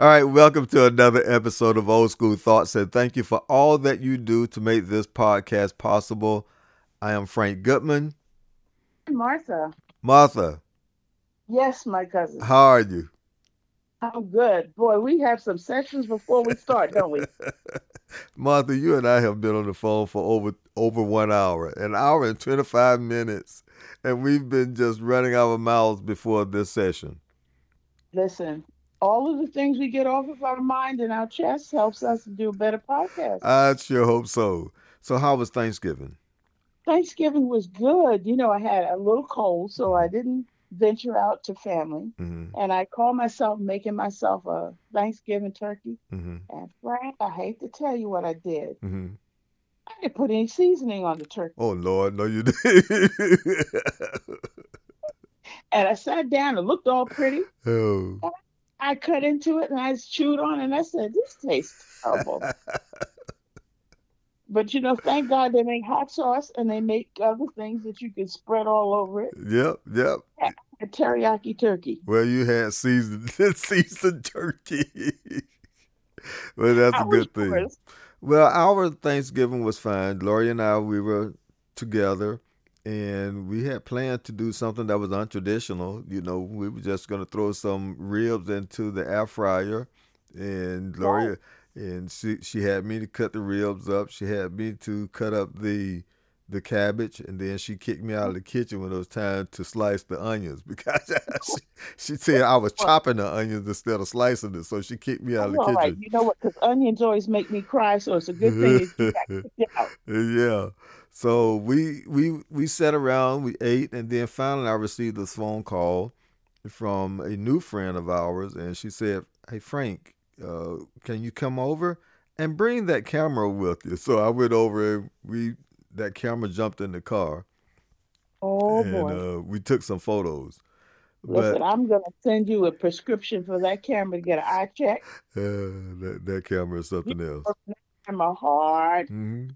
All right, welcome to another episode of Old School Thoughts, and thank you for all that you do to make this podcast possible. I am Frank Goodman. Martha. Martha. Yes, my cousin. How are you? I'm good. Boy, we have some sessions before we start, don't we? Martha, you and I have been on the phone for over over one hour, an hour and 25 minutes, and we've been just running our mouths before this session. Listen, all of the things we get off of our mind and our chest helps us to do a better podcast. I sure hope so. So, how was Thanksgiving? Thanksgiving was good. You know, I had a little cold, so I didn't venture out to family. Mm-hmm. And I called myself making myself a Thanksgiving turkey. Mm-hmm. And Frank, I hate to tell you what I did. Mm-hmm. I didn't put any seasoning on the turkey. Oh Lord, no, you didn't. And I sat down and looked all pretty. oh. I cut into it and I chewed on it and I said, This tastes terrible. but you know, thank God they make hot sauce and they make other things that you can spread all over it. Yep, yep. A teriyaki turkey. Well, you had seasoned seasoned turkey. well, that's a good thing. Well, our Thanksgiving was fine. Gloria and I, we were together, and we had planned to do something that was untraditional. You know, we were just going to throw some ribs into the air fryer, and Gloria, and she she had me to cut the ribs up. She had me to cut up the the cabbage, and then she kicked me out of the kitchen when it was time to slice the onions because she, she said I was chopping the onions instead of slicing it, so she kicked me out of the kitchen. right. You know what? Because onions always make me cry, so it's a good thing if you got out. yeah. So we we we sat around, we ate, and then finally I received this phone call from a new friend of ours, and she said, "Hey Frank, uh, can you come over and bring that camera with you?" So I went over and we that camera jumped in the car, Oh and boy. uh, we took some photos. Listen, But I'm gonna send you a prescription for that camera to get an eye check. uh, that that camera is You something else. work that camera hard. hmm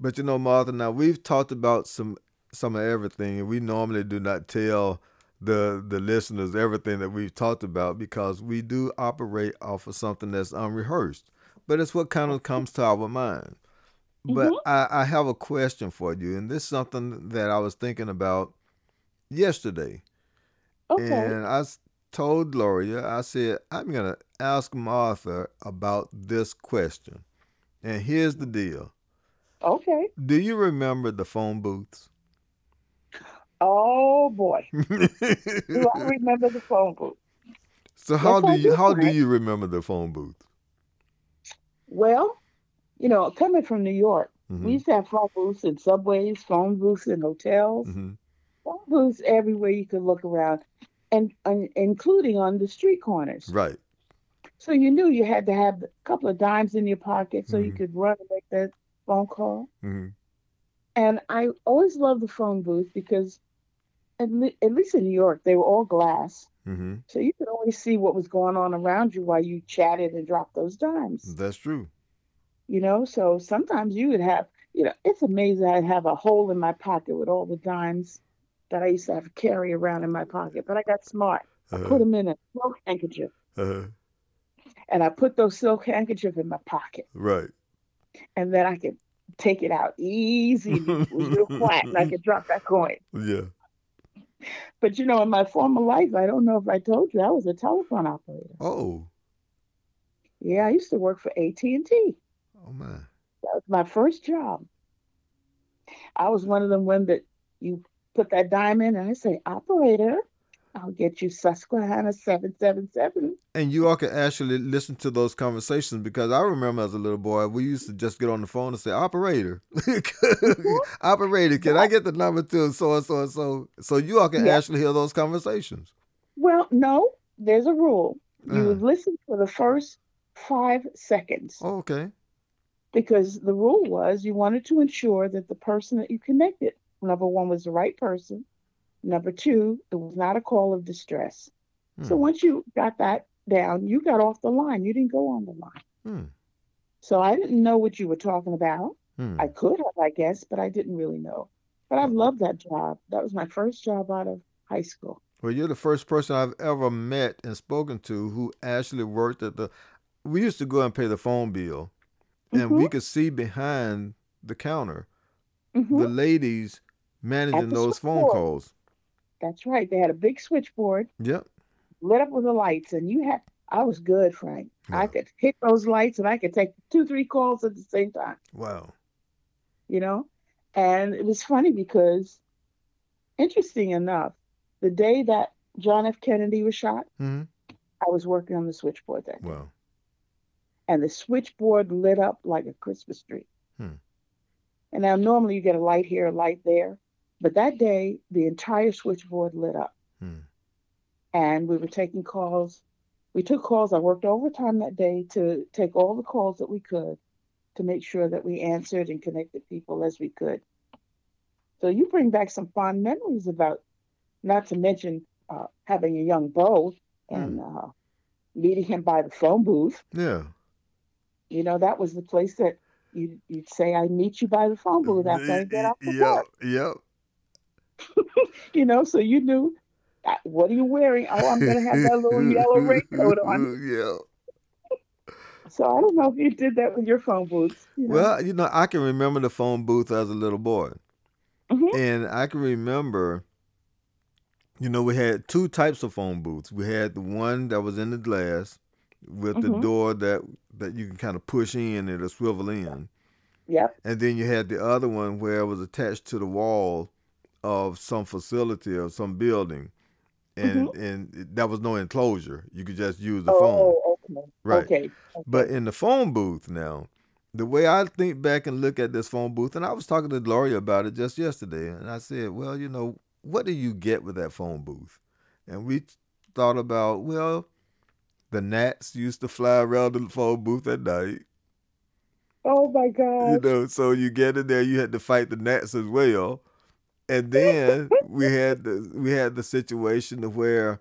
But you know, Martha, now we've talked about some some of everything, and we normally do not tell the the listeners everything that we've talked about because we do operate off of something that's unrehearsed. But it's what kind of comes to our mind. But Mhm. I, I have a question for you, and this is something that I was thinking about yesterday. Okay. And I told Gloria, I said, I'm going to ask Martha about this question. And here's the deal. Okay. Do you remember the phone booths? Oh boy. Do I remember the phone booth? so how Yes, do you how do you remember the phone booths? Well, you know, coming from New York, we Mhm, used to have phone booths in subways, phone booths in hotels, mhm, phone booths everywhere you could look around, and, and including on the street corners. Right. So you knew you had to have a couple of dimes in your pocket so you Mhm. could run and make that phone call. mhm, And I always loved the phone booth because, at, le- at least in New York, they were all glass. mhm. So you could always see what was going on around you while you chatted and dropped those dimes. That's true. You know, so sometimes you would have, you know, it's amazing. I'd have a hole in my pocket with all the dimes that I used to have to carry around in my pocket. But I got smart. I put them in a silk handkerchief, uh, and I put those silk handkerchief in my pocket, right. and then I could take it out easy. It was real flat, and I could drop that coin. Yeah. But you know, in my former life, I don't know if I told you, I was a telephone operator. Oh. Yeah, I used to work for AT&T. Oh my. That was my first job. I was one of them women that you put that dime in and I say, operator, I'll get you Susquehanna 777. And you all can actually listen to those conversations because I remember as a little boy, we used to just get on the phone and say, Operator, Operator, can I get the number to so and so and so? So you all can Yeah. actually hear those conversations. Well, no, there's a rule. You Uh, listen for the first five seconds oh, okay. Because the rule was you wanted to ensure that the person that you connected, number one, was the right person. Number two, it was not a call of distress. So Hmm. once you got that down, you got off the line. You didn't go on the line. Hmm. So I didn't know what you were talking about. Hmm. I could have, I guess, but I didn't really know. But I loved that job. That was my first job out of high school. Well, you're the first person I've ever met and spoken to who actually worked at the. We used to go and pay the phone bill, and Mm-hmm. we could see behind the counter hmm the ladies managing the those phone calls. That's right. They had a big switchboard Yep. lit up with the lights, and you had. I was good, Frank. I could hit those lights, and I could take two, three calls at the same time. Wow. You know, and it was funny because, interesting enough, the day that John F. Kennedy was shot, hmm I was working on the switchboard that day, Wow. And the switchboard lit up like a Christmas tree. Hmm. And now normally you get a light here, a light there, but that day the entire switchboard lit up. Hmm. and we were taking calls. We took calls. I worked overtime that day to take all the calls that we could to make sure that we answered and connected people as we could. So you bring back some fond memories about, not to mention uh, having a young beau and uh, meeting him by the phone booth. Yeah. You know, that was the place that you'd, you'd say, I meet you by the phone booth after I get off the Yep. work. Yep. You know, so you knew, uh, what are you wearing? Oh, I'm going to have that little yellow raincoat on. yeah. So I don't know if you did that with your phone booths. You know? Well, you know, I can remember the phone booth as a little boy. Mhm. And I can remember, you know, we had two types of phone booths. We had the one that was in the glass with the Mhm. door that that you can kind of push in and it'll swivel in. Yep. And then you had the other one where it was attached to the wall of some facility or some building. And mm-hmm. and that was no enclosure. You could just use the phone. Oh, okay. Right. Okay. But in the phone booth now, the way I think back and look at this phone booth, and I was talking to Gloria about it just yesterday, and I said, well, you know, what do you get with that phone booth? And we thought about, well, the gnats used to fly around the phone booth at night, Oh my god! you know, so you get in there, you had to fight the gnats as well. And then we had the we had the situation of where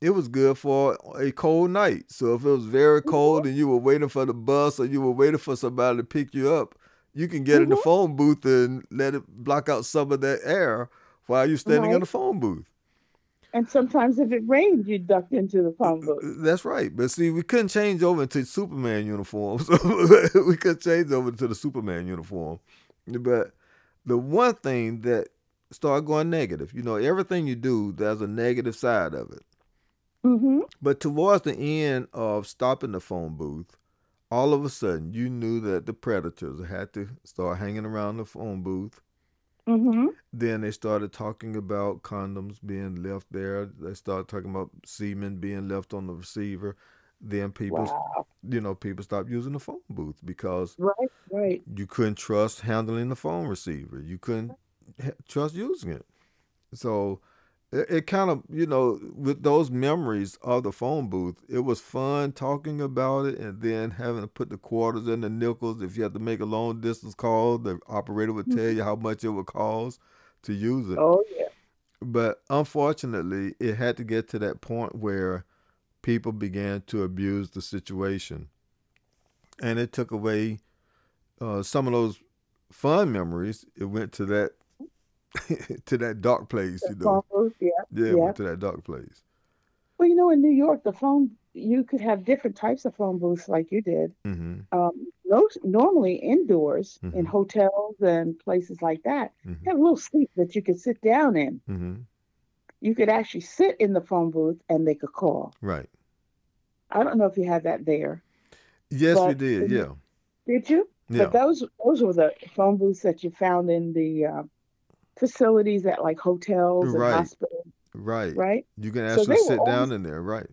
it was good for a cold night. So if it was very cold and you were waiting for the bus or you were waiting for somebody to pick you up, you can get in the Mhm. phone booth and let it block out some of that air while you're standing in the phone booth. And sometimes if it rained, you ducked into the phone booth. That's right. But see, we couldn't change over into Superman uniforms. So we could change over to the Superman uniform. But the one thing that started going negative, you know, everything you do, there's a negative side of it. Mm-hmm. But towards the end of stopping the phone booth, all of a sudden you knew that the predators had to start hanging around the phone booth. Mm-hmm. Then they started talking about condoms being left there. They started talking about semen being left on the receiver. Then people, Wow. you know, people stopped using the phone booth because Right. Right. you couldn't trust handling the phone receiver. You couldn't ha- trust using it. So it, it kind of, you know, with those memories of the phone booth, it was fun talking about it and then having to put the quarters and the nickels. If you had to make a long distance call, the operator would tell you how much it would cost to use it. Oh yeah. But unfortunately, it had to get to that point where people began to abuse the situation. And it took away uh, some of those fun memories. It went to that to that dark place, you know. phone. Yeah. Yeah, yeah. to that dark place. Well, you know, in New York, the phone you could have different types of phone booths like you did. hmm Um, those normally indoors in Mhm. hotels and places like that hmm have a little seat that you could sit down in. hmm You could actually sit in the phone booth and make a call. Right. I don't know if you had that there. Yes, we did. Yeah. Did you? Yeah. But those those were the phone booths that you found in the uh, facilities at like hotels and Right. hospitals, Right. right? You can So actually were sit down always in there. Right.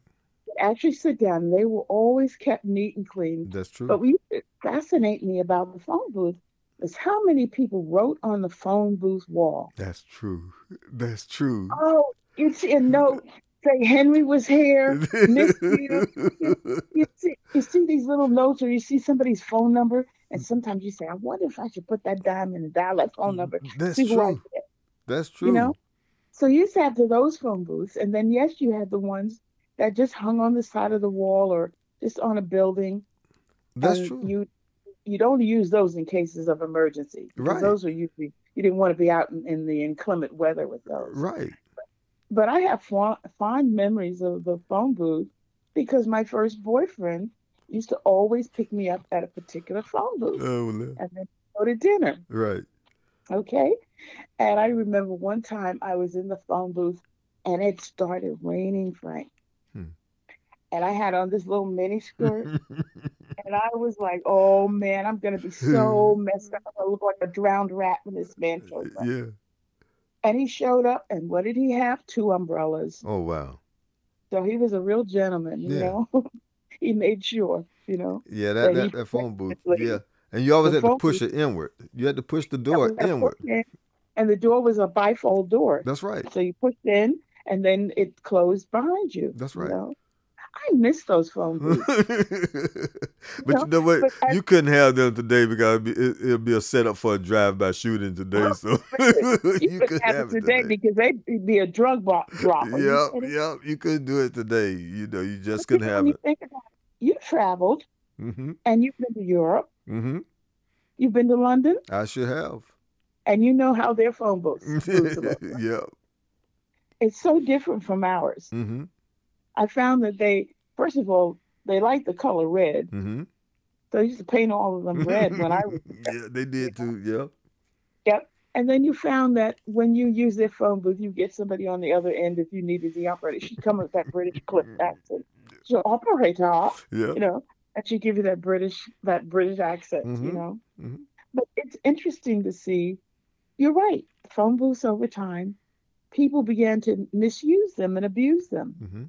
actually sit down. They were always kept neat and clean. That's true. But what fascinate me about the phone booth is how many people wrote on the phone booth wall. That's true. That's true. Oh, you see a note say Henry was here. Miss Peter, You see, you see these little notes, or you see somebody's phone number, and sometimes you say, "I wonder if I should put that dime in the dial that phone mm, number." That's See who I true. That's true. You know. So you used to have those phone booths, and then yes, you had the ones that just hung on the side of the wall or just on a building. That's true. You you'd only use those in cases of emergency. Right. Those were usually you didn't want to be out in, in the inclement weather with those. Right. but I have fond, fond memories of the phone booth because my first boyfriend used to always pick me up at a particular phone booth Oh, no. and then go to dinner. right. Okay. And I remember one time I was in the phone booth and it started raining, Frank. Hmm. And I had on this little mini skirt and I was like, oh man, I'm gonna be so messed up. I look like a drowned rat when this man shows up. yeah. And he showed up and what did he have? Two umbrellas. Oh, wow. So he was a real gentleman, you Yeah. know. he made sure, you know. Yeah, that, he that, that phone booth. Yeah. And you always had to push booth- it inward. You had to push the door inward. foot- And the door was a bifold door. That's right. So you pushed in and then it closed behind you. That's you right. know? I miss those phone booths. but know, you know what? I- you couldn't have them today because it'd be, it, it'll be a setup for a drive-by shooting today. So you, you couldn't couldn't have have it today, today. because they'd be a drug drop. You Yep, yep. You couldn't do it today. You know, you just But couldn't have it. you think it, you traveled Mm-hmm. and you've been to Europe, Mm-hmm. you've been to London, I should have. and you know how their phone booths yep. It's so different from ours. Mm-hmm. I found that they, first of all, they like the color red. Mm-hmm. So I used to paint all of them red when I was. yeah, they did too. Yeah. Yep. And then you found that when you use their phone booth, you get somebody on the other end if you needed the operator. She'd come with that British clip accent. So operator, Yeah. you know, and she'd give you that British that British accent, you Mhm. know. Mhm. But it's interesting to see. You're right. Phone booths over time, people began to misuse them and abuse them Mm-hmm.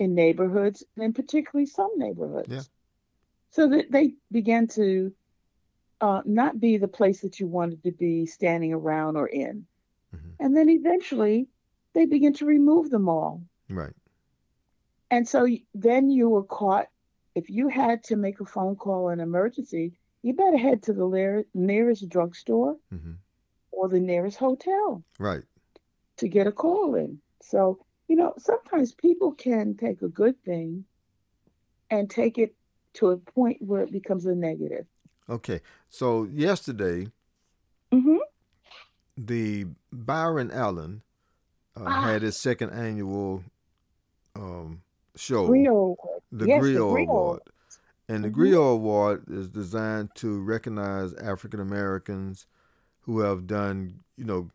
in neighborhoods, and particularly some neighborhoods. Yeah. So that they began to uh, not be the place that you wanted to be standing around or in. Mhm. And then eventually they begin to remove them all. Right. And so then you were caught. If you had to make a phone call in emergency, you better head to the nearest drugstore Mm-hmm. or the nearest hotel Right. to get a call in. So, you know, sometimes people can take a good thing and take it to a point where it becomes a negative. Okay. So yesterday, Mm-hmm. the Byron Allen uh, Ah. had his second annual um, show, Rio. the yes, Grio Grio. Award. And the Mhm. Grio Award is designed to recognize African Americans who have done, you know,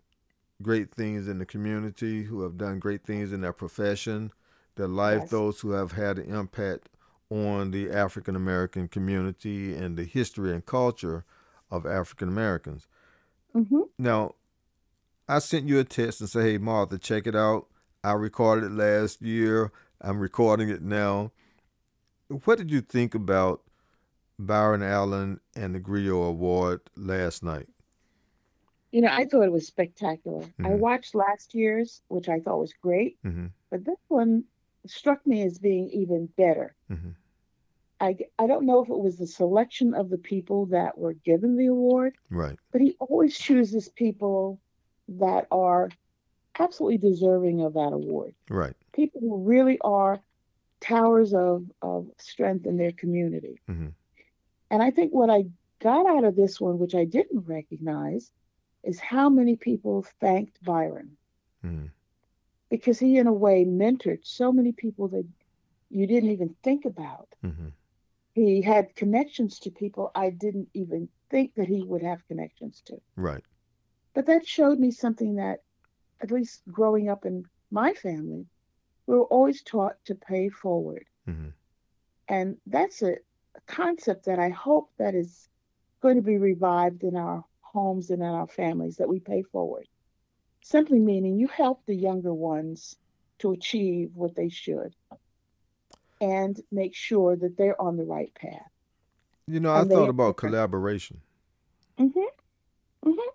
great things in the community, who have done great things in their profession, their life, Yes. those who have had an impact on the African American community and the history and culture of African Americans. Mm-hmm. Now, I sent you a text and say, "Hey, Martha, check it out. I recorded it last year. I'm recording it now." What did you think about Byron Allen and the Grio Award last night? You know, I thought it was spectacular. I Mhm. watched last year's, which I thought was great, hmm but this one struck me as being even better. hmm I, I don't know if it was the selection of the people that were given the award, Right. but he always chooses people that are absolutely deserving of that award. Right. People who really are towers of, of strength in their community. Mhm. And I think what I got out of this one, which I didn't recognize, is how many people thanked Byron hmm because he, in a way, mentored so many people that you didn't even think about. hmm He had connections to people I didn't even think that he would have connections to. Right. But that showed me something that, at least growing up in my family, we were always taught to pay forward. hmm And that's a, concept that I hope that is going to be revived in our homes and in our families, that we pay forward. Simply meaning you help the younger ones to achieve what they should and make sure that they're on the right path. You know, I And thought about collaboration. Mm-hmm.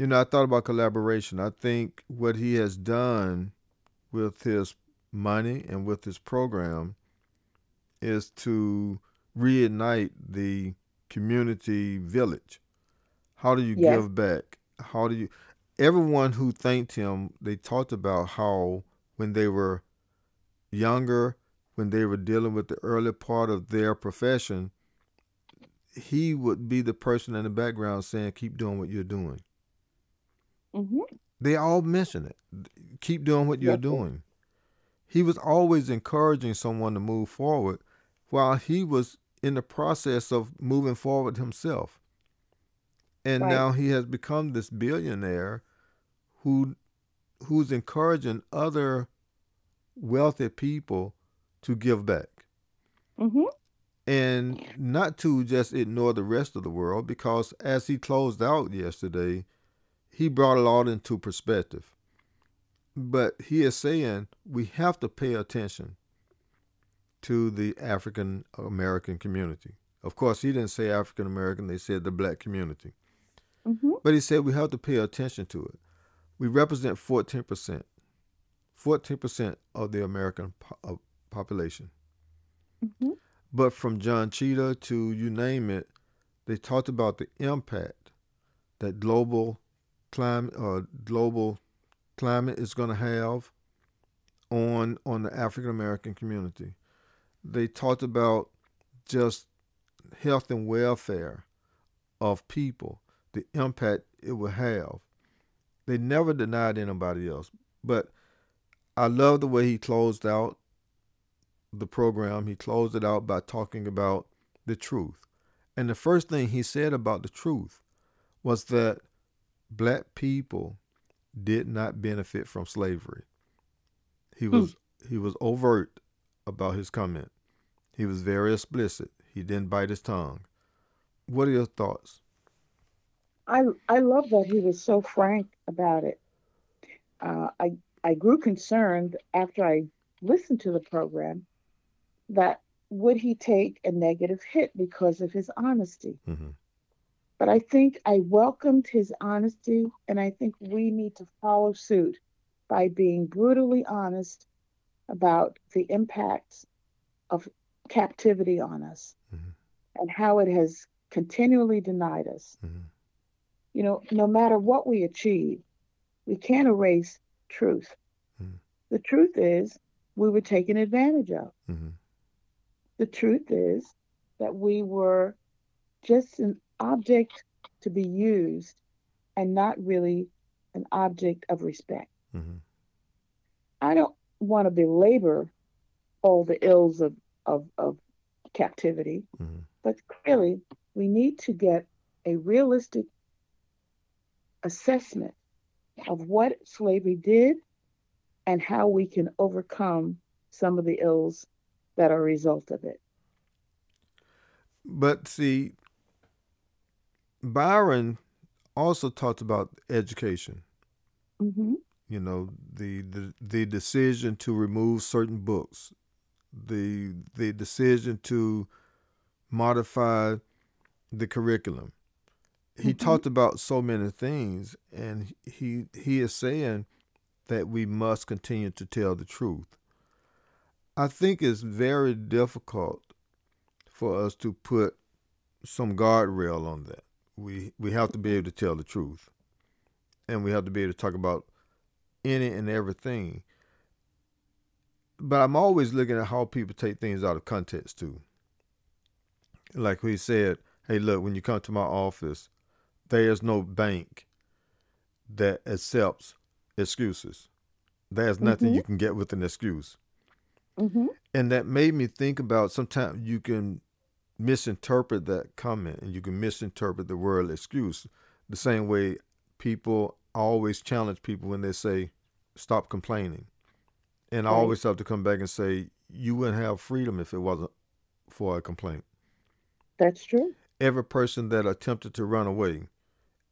You know, I thought about collaboration. I think what he has done with his money and with his program is to reignite the community village. How do you Yes. give back? How do you everyone who thanked him, they talked about how when they were younger, when they were dealing with the early part of their profession, he would be the person in the background saying, Keep doing what you're doing Mm-hmm. They all mention it. Keep doing what you're doing. He was always encouraging someone to move forward while he was in the process of moving forward himself. And Right. now he has become this billionaire who who's encouraging other wealthy people to give back Mm-hmm. and not to just ignore the rest of the world because as he closed out yesterday he brought it all into perspective. But he is saying we have to pay attention to the african american community. Of course he didn't say african american they said the black community. Hmm but he said we have to pay attention to it. We represent 14% 14% of the american po- population. Hmm but from Don Cheadle to you name it, they talked about the impact that global climate or global climate is going to have on on the African American community. They talked about just health and welfare of people, the impact it will have. They never denied anybody else, but I love the way he closed out the program, he closed it out by talking about the truth. And the first thing he said about the truth was that black people did not benefit from slavery. He was he was overt about his comment. He was very explicit. He didn't bite his tongue. What are your thoughts? I I love that he was so frank about it. Uh, I I grew concerned after I listened to the program that would he take a negative hit because of his honesty. Mhm. But I think I welcomed his honesty, and I think we need to follow suit by being brutally honest about the impacts of captivity on us Mhm. and how it has continually denied us. Mhm. You know, no matter what we achieve, we can't erase truth. Mhm. The truth is we were taken advantage of. Mhm. The truth is that we were just an object to be used and not really an object of respect. Mhm. I don't want to belabor all the ills of, of, of captivity, Mhm. but clearly we need to get a realistic assessment of what slavery did and how we can overcome some of the ills that are a result of it. But see, Byron also talked about education. hmm you know the, the the decision to remove certain books the the decision to modify the curriculum he Mhm. talked about so many things and he he is saying that we must continue to tell the truth i think it's very difficult for us to put some guardrail on that we we have to be able to tell the truth and we have to be able to talk about any and everything. But I'm always looking at how people take things out of context too. Like we said, hey, look, when you come to my office, there's no bank that accepts excuses. There's nothing Mhm. you can get with an excuse. hmm And that made me think about sometimes you can misinterpret that comment and you can misinterpret the word excuse the same way people always challenge people when they say stop complaining and i always have to come back and say you wouldn't have freedom if it wasn't for a complaint That's true. every person that attempted to run away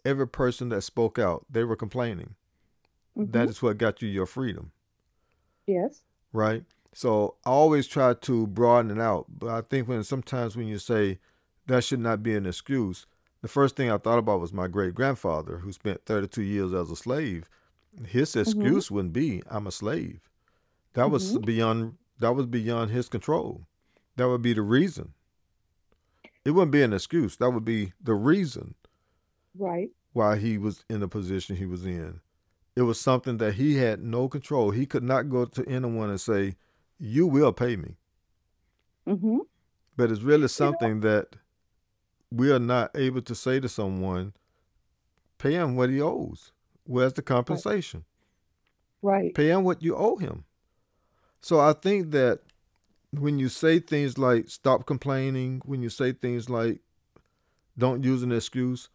every person that spoke out they were complaining Mhm. that is what got you your freedom Yes. right? So I always try to broaden it out. But I think when sometimes when you say that should not be an excuse, the first thing I thought about was my great grandfather who spent 32 years as a slave. His mm-hmm. excuse wouldn't be I'm a slave. That was mm-hmm. beyond that was beyond his control. That would be the reason. It wouldn't be an excuse. That would be the reason Right. why he was in the position he was in. It was something that he had no control. He could not go to anyone and say, "You will pay me." hmm But it's really something that we are not able to say to someone, "Pay him what he owes." Where's the compensation? Right. Pay him what you owe him. So I think that when you say things like stop complaining, when you say things like don't use an excuse,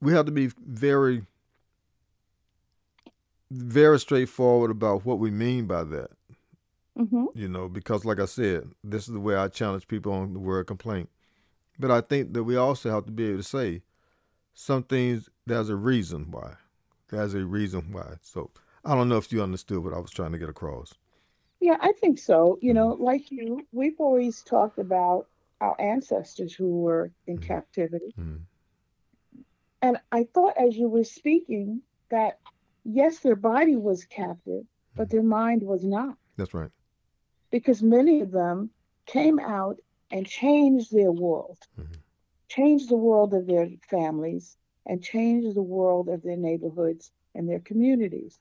we have to be very, very straightforward about what we mean by that. Mm-hmm. You know, because like I said, this is the way I challenge people on the word complaint. But I think that we also have to be able to say some things, there's a reason why. There's a reason why. So I don't know if you understood what I was trying to get across. Yeah, I think so. You know, like you, we've always talked about our ancestors who were in Mhm. captivity. Mhm. And I thought as you were speaking that yes, their body was captive, but their mind was not. That's right. Because many of them came out and changed their world, Mhm. changed the world of their families, and changed the world of their neighborhoods and their communities.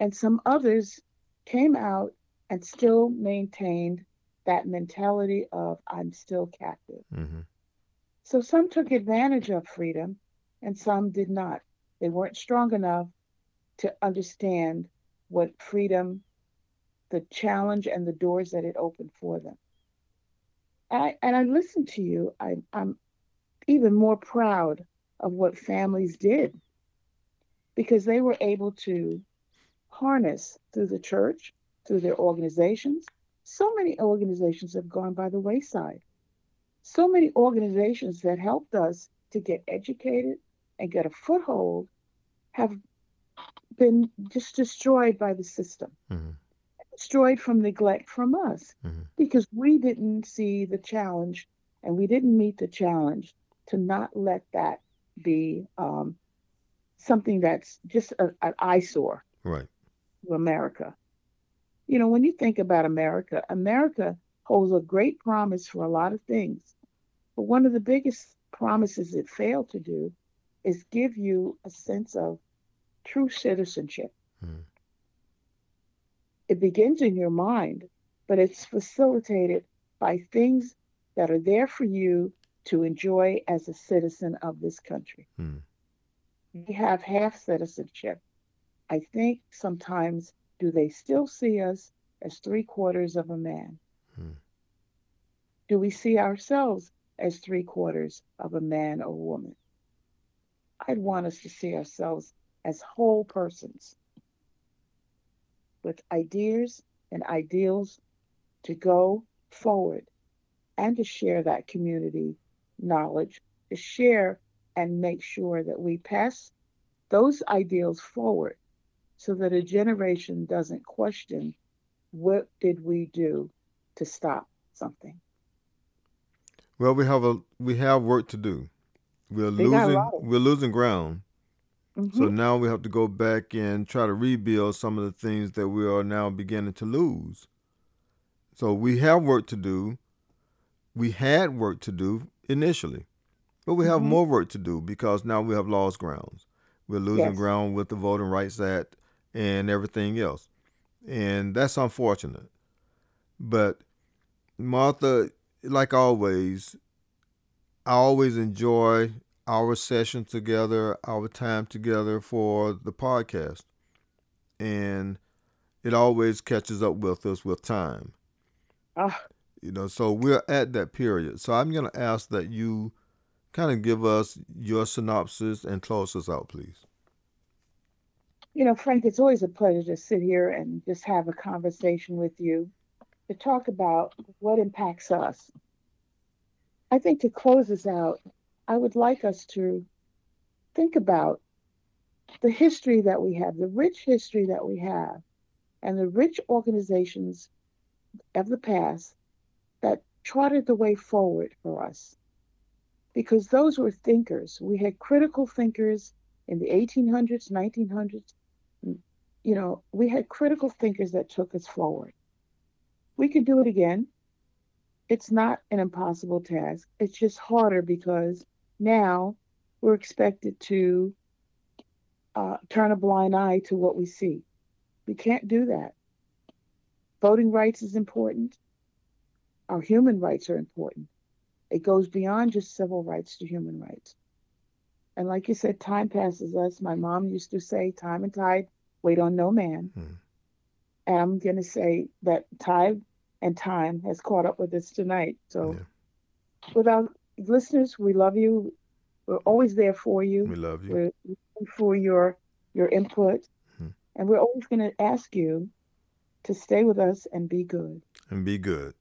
And some others came out and still maintained that mentality of I'm still captive. hmm So some took advantage of freedom and some did not. They weren't strong enough to understand what freedom, the challenge, and the doors that it opened for them. And I, and I listened to you. I, I'm even more proud of what families did because they were able to harness through the church, through their organizations. So many organizations have gone by the wayside so many organizations that helped us to get educated and get a foothold have been just destroyed by the system, hmm destroyed from neglect from us hmm because we didn't see the challenge and we didn't meet the challenge to not let that be um, something that's just a, an eyesore Right. to America. You know, when you think about America, America holds a great promise for a lot of things. But one of the biggest promises it failed to do is give you a sense of true citizenship. Mhm. It begins in your mind, but it's facilitated by things that are there for you to enjoy as a citizen of this country. Mhm. We have half citizenship. I think sometimes do they still see us as three quarters of a man? Hmm. Do we see ourselves as three quarters of a man or woman? I'd want us to see ourselves as whole persons with ideas and ideals to go forward and to share that community knowledge, to share and make sure that we pass those ideals forward so that a generation doesn't question what did we do to stop something. Well, we have a we have work to do. We're They losing we're losing ground. Mhm. So now we have to go back and try to rebuild some of the things that we are now beginning to lose. So we have work to do. We had work to do initially, but we have Mhm. more work to do because now we have lost grounds. We're losing Yes. ground with the Voting Rights Act and everything else. And that's unfortunate. But Martha, like always, I always enjoy our session together, our time together for the podcast. And it always catches up with us with time. Ah, You know, so we're at that period. So I'm going to ask that you kind of give us your synopsis and close us out, please. you know, Frank, it's always a pleasure to sit here and just have a conversation with you to talk about what impacts us. I think to close this out, I would like us to think about the history that we have, the rich history that we have, and the rich organizations of the past that charted the way forward for us. Because those were thinkers. We had critical thinkers in the 1800s, 1900s. You know, we had critical thinkers that took us forward. We could do it again. It's not an impossible task. It's just harder because now we're expected to uh, turn a blind eye to what we see. We can't do that. Voting rights is important. Our human rights are important. It goes beyond just civil rights to human rights. And like you said, time passes us. My mom used to say, time and tide wait on no man. Hmm. And I'm going to say that tide and time has caught up with us tonight. So, Yeah. with our listeners, we love you. We're always there for you. We love you. We're for your your input, Mhm. and we're always going to ask you to stay with us and be good. And be good.